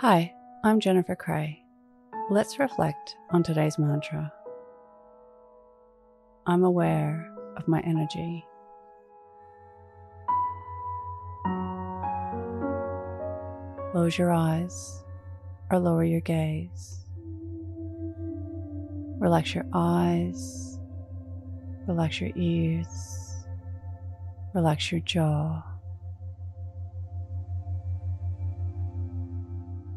Hi, I'm Jennifer Cray. Let's reflect on today's mantra. I'm aware of my energy. Close your eyes or lower your gaze. Relax your eyes, relax your ears, relax your jaw.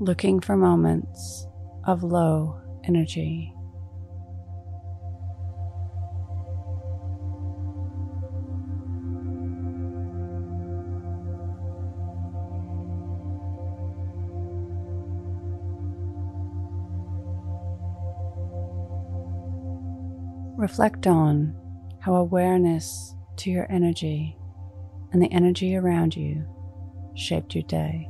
Looking for moments of low energy. Reflect on how awareness to your energy and the energy around you shaped your day.